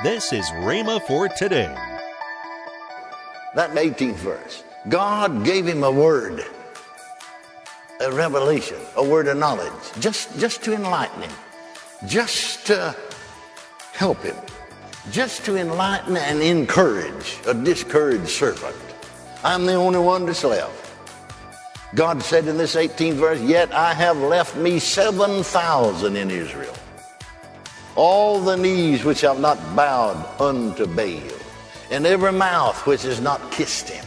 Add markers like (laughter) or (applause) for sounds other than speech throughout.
This is Rhema for today. That 18th verse. God gave him a word, a revelation, a word of knowledge, just, just to enlighten him, just to help him, just to enlighten and encourage a discouraged servant. I'm the only one that's left. God said in this 18th verse, Yet I have left me 7,000 in Israel. All the knees which have not bowed unto Baal, and every mouth which has not kissed him.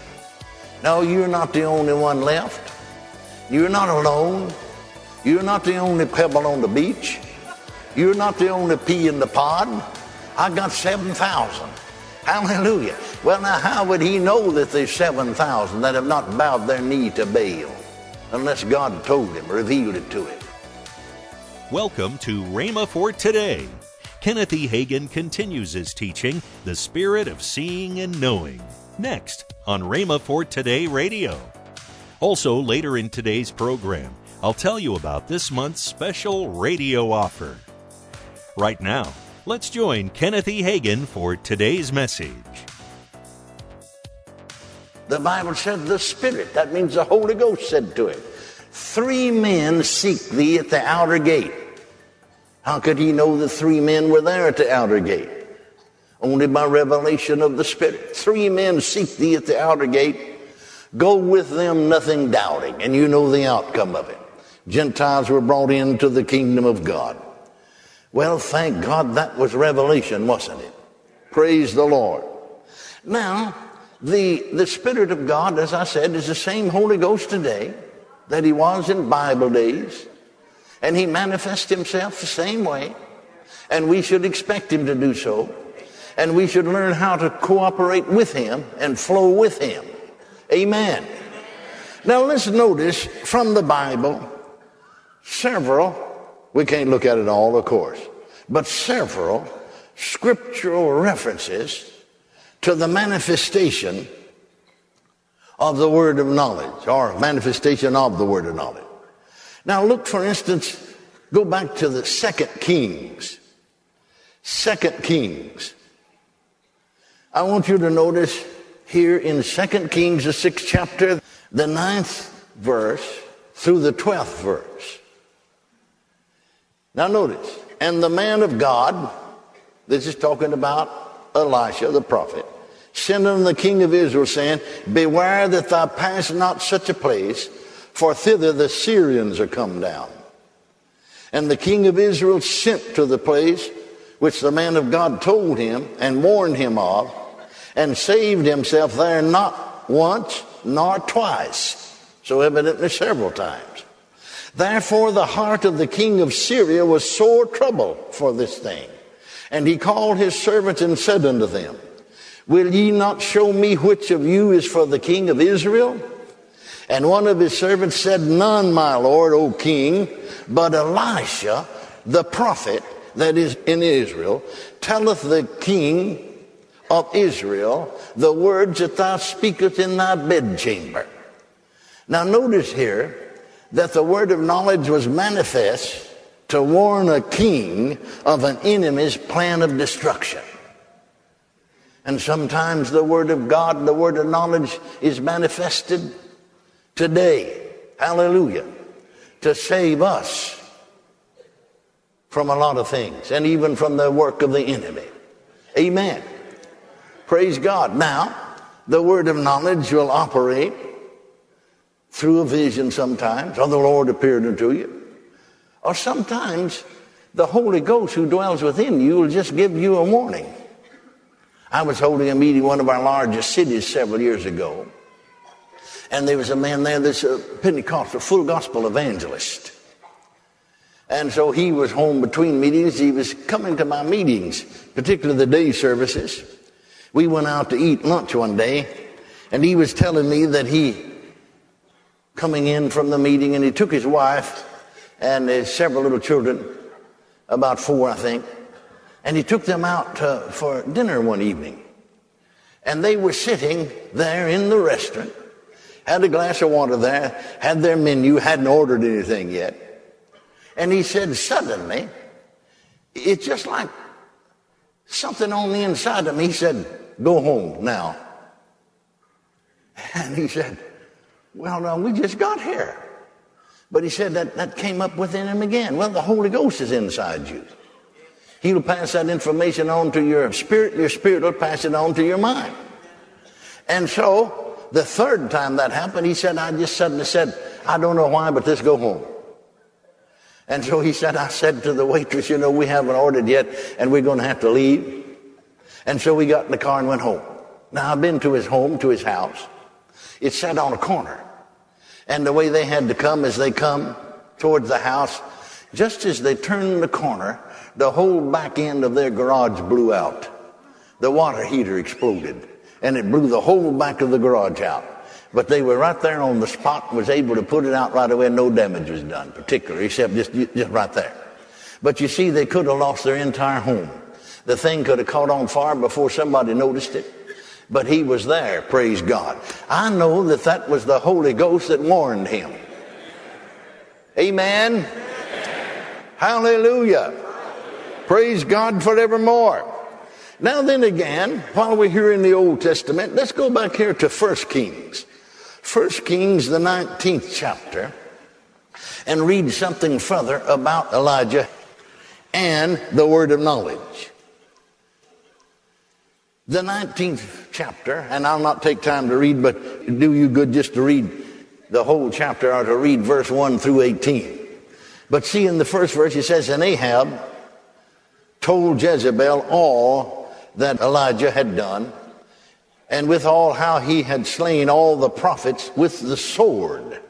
No, you're not the only one left. You're not alone. You're not the only pebble on the beach. You're not the only pea in the pod. I got 7,000. Hallelujah. Well, now, how would he know that there's 7,000 that have not bowed their knee to Baal unless God told him, revealed it to him? Welcome to Rhema for today. Kenneth E. Hagin continues his teaching, The Spirit of Seeing and Knowing, next on Rhema for Today Radio. Also, later in today's program, I'll tell you about this month's special radio offer. Right now, let's join Kenneth E. Hagin for today's message. The Bible said the Spirit, that means the Holy Ghost said to him, Three men seek thee at the outer gate. How could he know the three men were there at the outer gate? Only by revelation of the Spirit. Three men seek thee at the outer gate. Go with them, nothing doubting, and you know the outcome of it. Gentiles were brought into the kingdom of God. Well, thank God that was revelation, wasn't it? Praise the Lord. Now, the, the Spirit of God, as I said, is the same Holy Ghost today that he was in Bible days. And he manifests himself the same way. And we should expect him to do so. And we should learn how to cooperate with him and flow with him. Amen. Now let's notice from the Bible several, we can't look at it all, of course, but several scriptural references to the manifestation of the word of knowledge or manifestation of the word of knowledge. Now look, for instance, go back to the second Kings. Second Kings. I want you to notice here in Second Kings, the sixth chapter, the ninth verse through the twelfth verse. Now notice, and the man of God, this is talking about Elisha the prophet, sent unto the king of Israel, saying, Beware that thou pass not such a place, for thither the Syrians are come down. And the king of Israel sent to the place which the man of God told him and warned him of, and saved himself there not once nor twice. So evidently several times. Therefore the heart of the king of Syria was sore troubled for this thing. And he called his servants and said unto them, Will ye not show me which of you is for the king of Israel? And one of his servants said, None, my lord, O king, but Elisha, the prophet that is in Israel, telleth the king of Israel the words that thou speakest in thy bedchamber. Now notice here that the word of knowledge was manifest to warn a king of an enemy's plan of destruction. And sometimes the word of God, the word of knowledge is manifested today. Hallelujah. To save us from a lot of things and even from the work of the enemy. Amen. Praise God. Now, the word of knowledge will operate through a vision sometimes, or the Lord appeared unto you. Or sometimes the Holy Ghost who dwells within you will just give you a warning. I was holding a meeting in one of our largest cities several years ago. And there was a man there that's a Pentecostal, full gospel evangelist. And so he was home between meetings. He was coming to my meetings, particularly the day services. We went out to eat lunch one day, and he was telling me that he, coming in from the meeting, and he took his wife and his several little children, about four, I think, and he took them out to, for dinner one evening. And they were sitting there in the restaurant, had a glass of water there, had their menu, hadn't ordered anything yet. And he said, suddenly, it's just like something on the inside of me He said, Go home now. And he said, Well, no, we just got here. But he said that, that came up within him again. Well, the Holy Ghost is inside you. He'll pass that information on to your spirit, your spirit will pass it on to your mind. And so, the third time that happened, he said, I just suddenly said, I don't know why, but let's go home. And so he said, I said to the waitress, you know, we haven't ordered yet and we're going to have to leave. And so we got in the car and went home. Now I've been to his home, to his house. It sat on a corner. And the way they had to come as they come towards the house. Just as they turned the corner, the whole back end of their garage blew out. The water heater exploded and it blew the whole back of the garage out. But they were right there on the spot, was able to put it out right away, no damage was done, particularly, except just, just right there. But you see, they could have lost their entire home. The thing could have caught on fire before somebody noticed it. But he was there, praise God. I know that that was the Holy Ghost that warned him. Amen. Hallelujah. Praise God forevermore. Now then again, while we're here in the Old Testament, let's go back here to 1 Kings. 1 Kings, the 19th chapter, and read something further about Elijah and the word of knowledge. The 19th chapter, and I'll not take time to read, but do you good just to read the whole chapter or to read verse 1 through 18. But see, in the first verse, it says, And Ahab told Jezebel all that Elijah had done and withal how he had slain all the prophets with the sword.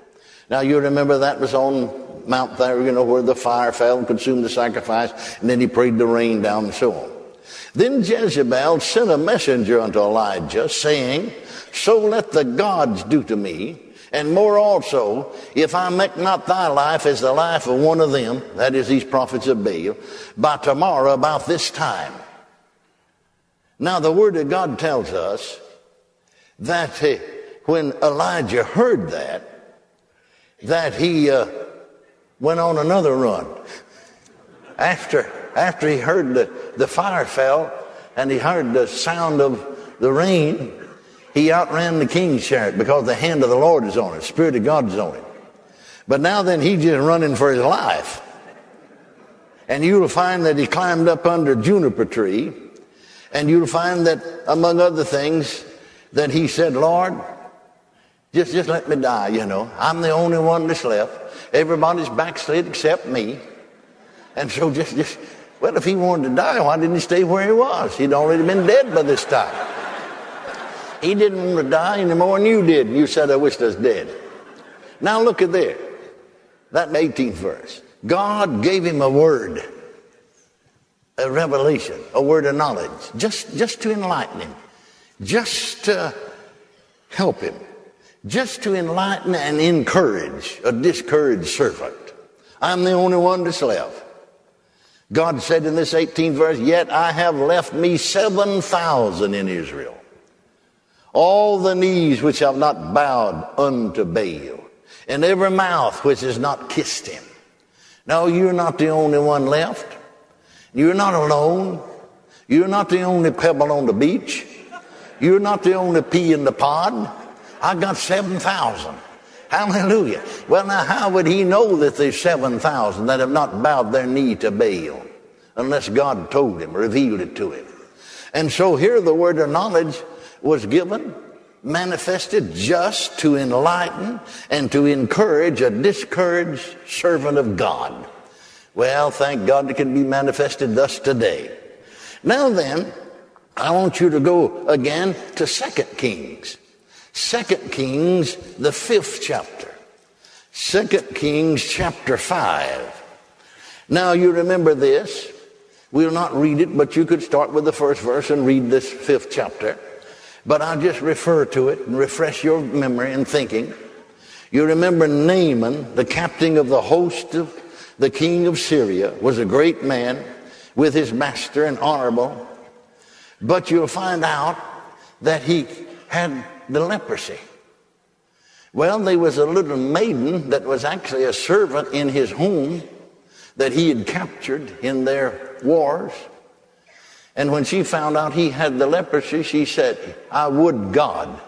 Now you remember that was on Mount there, you know, where the fire fell and consumed the sacrifice, and then he prayed the rain down and so on. Then Jezebel sent a messenger unto Elijah, saying, So let the gods do to me, and more also, if I make not thy life as the life of one of them, that is these prophets of Baal, by tomorrow about this time. Now the word of God tells us that uh, when Elijah heard that, that he uh, went on another run. After, after he heard the, the fire fell and he heard the sound of the rain, he outran the king's chariot because the hand of the Lord is on it, the Spirit of God is on it. But now then he's just running for his life. And you'll find that he climbed up under a juniper tree, and you'll find that, among other things, that he said, Lord, just, just let me die, you know. I'm the only one that's left. Everybody's backslid except me. And so just, just, well, if he wanted to die, why didn't he stay where he was? He'd already been dead by this time. He didn't want to die any more than you did. You said, I wish I was dead. Now look at there. That 18th verse. God gave him a word, a revelation, a word of knowledge, just, just to enlighten him just to help him, just to enlighten and encourage a discouraged servant. I'm the only one that's left. God said in this 18th verse, Yet I have left me 7,000 in Israel. All the knees which have not bowed unto Baal, and every mouth which has not kissed him. No, you're not the only one left. You're not alone. You're not the only pebble on the beach. You're not the only pea in the pod. I got 7,000. Hallelujah. Well, now, how would he know that there's 7,000 that have not bowed their knee to Baal unless God told him, revealed it to him? And so here the word of knowledge was given, manifested just to enlighten and to encourage a discouraged servant of God. Well, thank God it can be manifested thus today. Now then, I want you to go again to Second Kings. Second Kings, the fifth chapter. Second Kings chapter 5. Now you remember this. We'll not read it, but you could start with the first verse and read this fifth chapter. But I'll just refer to it and refresh your memory and thinking. You remember Naaman, the captain of the host of the king of Syria, was a great man with his master and honorable. But you'll find out that he had the leprosy. Well, there was a little maiden that was actually a servant in his home that he had captured in their wars. And when she found out he had the leprosy, she said, I would God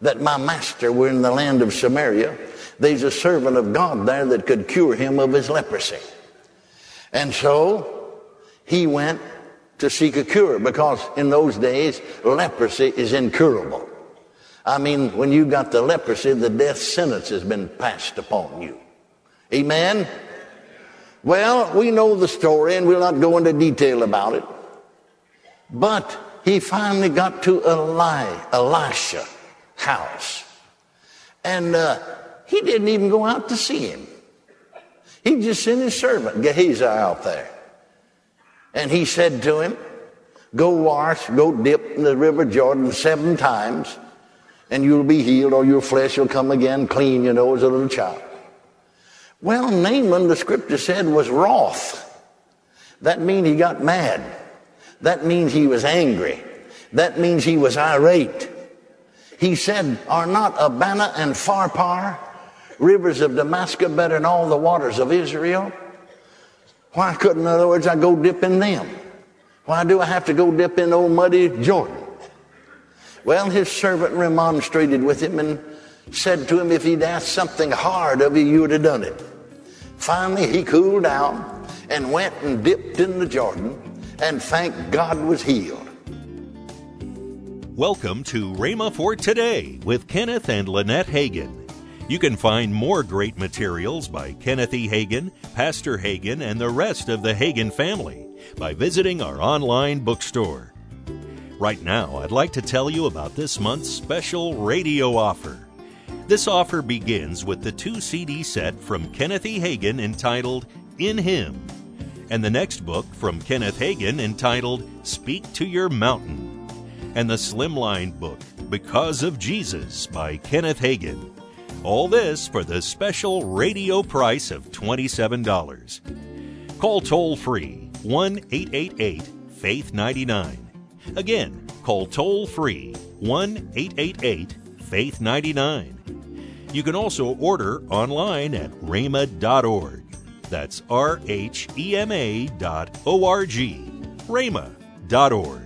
that my master were in the land of Samaria. There's a servant of God there that could cure him of his leprosy. And so he went to seek a cure because in those days, leprosy is incurable. I mean, when you got the leprosy, the death sentence has been passed upon you. Amen? Well, we know the story and we'll not go into detail about it. But he finally got to Eli, Elisha house. And uh, he didn't even go out to see him. He just sent his servant, Gehazi, out there. And he said to him, Go wash, go dip in the river Jordan seven times and you'll be healed, or your flesh will come again clean, you know, as a little child. Well, Naaman, the scripture said, was wroth. That means he got mad. That means he was angry. That means he was irate. He said, Are not Abana and Pharpar, rivers of Damascus, better than all the waters of Israel? Why couldn't, in other words, I go dip in them? Why do I have to go dip in old muddy Jordan? Well, his servant remonstrated with him and said to him, if he'd asked something hard of you, you would have done it. Finally, he cooled down and went and dipped in the Jordan, and thank God was healed. Welcome to Rhema for Today with Kenneth and Lynette Hagin. You can find more great materials by Kenneth E. Hagin, Pastor Hagin, and the rest of the Hagin family by visiting our online bookstore Right now, I'd like to tell you about this month's special radio offer. This offer begins with the two CD set from Kenneth E. Hagin entitled In Him, and the next book from Kenneth Hagin entitled Speak to Your Mountain, and the Slimline book Because of Jesus by Kenneth Hagin. All this for the special radio price of $27. Call toll free 1 888 Faith 99 Again, call toll free 1 888 Faith 99. You can also order online at rhema.org. That's R H E M A dot O R G, rhema.org.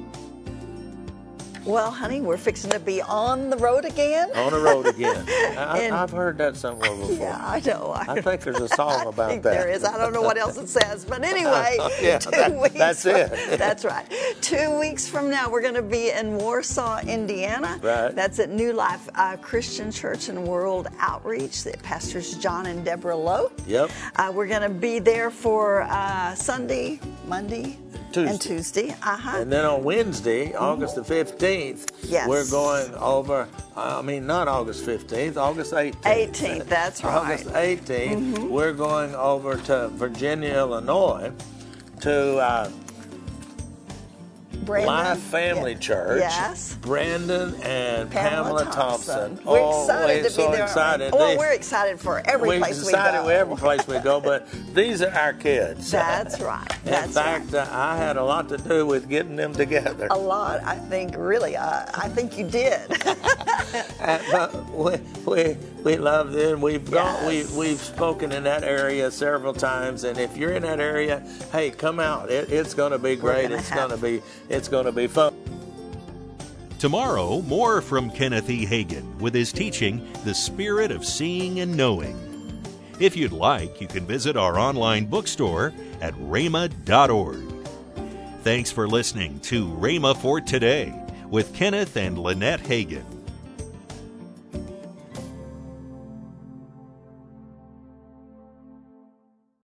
Well, honey, we're fixing to be on the road again. On the road again. (laughs) I, have heard that somewhere before. Yeah, I know. I, I think there's a song about that. There is. I don't know what else it says, but anyway, (laughs) yeah, two that, weeks. That's from, it. that's right. Two weeks from now, we're going to be in Warsaw, Indiana. Right. That's at New Life uh, Christian Church and World Outreach. That pastors John and Deborah Lowe. Yep. Uh, we're going to be there for uh, Sunday, Monday, Tuesday. and Tuesday. Uh-huh. And then on Wednesday, August the 15th, Yes. we're going over, I mean, not August 15th, August 18th. 18th, that's right. August 18th, we're going over to Virginia, Illinois to uh, Brandon. Life Family Yeah. Church. Yes. Brandon and Pamela, Pamela, Thompson. We're Oh, excited we're to so be there. excited. Well, we're excited for every we place we go. every place we go, but (laughs) these are our kids. That's right. In That's fact, uh, I had a lot to do with getting them together. A lot, I think. Really, uh, I think you did. (laughs) Uh, but we, we, we love them. We've gone, we, Yes. we've spoken in that area several times, and if you're in that area, hey, come out. It, it's going to be great. gonna It's have- going to be it's going to be fun. Tomorrow, more from Kenneth E. Hagin with his teaching, The Spirit of Seeing and Knowing. If you'd like, you can visit our online bookstore at rhema.org. Thanks for listening to Rhema for Today with Kenneth and Lynette Hagin.